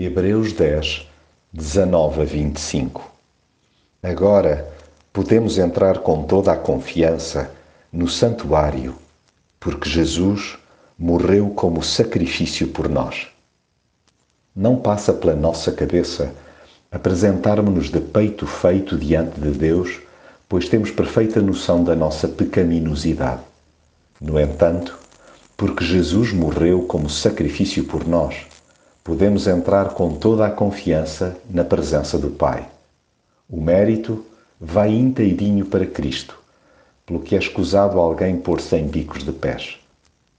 Hebreus 10, 19 a 25. Agora podemos entrar com toda a confiança no santuário, porque Jesus morreu como sacrifício por nós. Não passa pela nossa cabeça apresentarmos-nos de peito feito diante de Deus, pois temos perfeita noção da nossa pecaminosidade. No entanto, porque Jesus morreu como sacrifício por nós, podemos entrar com toda a confiança na presença do Pai. O mérito vai inteirinho para Cristo, pelo que é escusado alguém pôr-se em bicos de pés.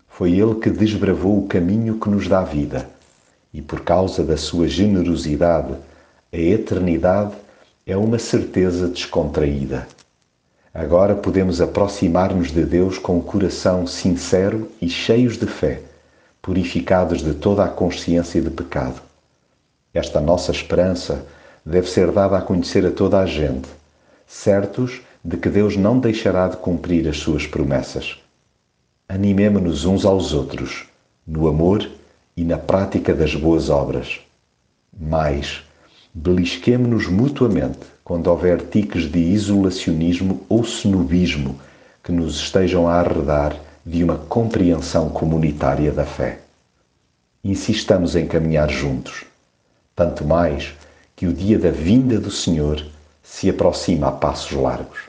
Foi Ele que desbravou o caminho que nos dá vida, e por causa da sua generosidade, a eternidade é uma certeza descontraída. Agora podemos aproximar-nos de Deus com o coração sincero e cheios de fé purificados de toda a consciência de pecado. Esta nossa esperança deve ser dada a conhecer a toda a gente, certos de que Deus não deixará de cumprir as suas promessas. Animemo-nos uns aos outros, no amor e na prática das boas obras. Mais, belisquemo-nos mutuamente quando houver tiques de isolacionismo ou snobismo que nos estejam a arredar de uma compreensão comunitária da fé. Insistamos em caminhar juntos, tanto mais que o dia da vinda do Senhor se aproxima a passos largos.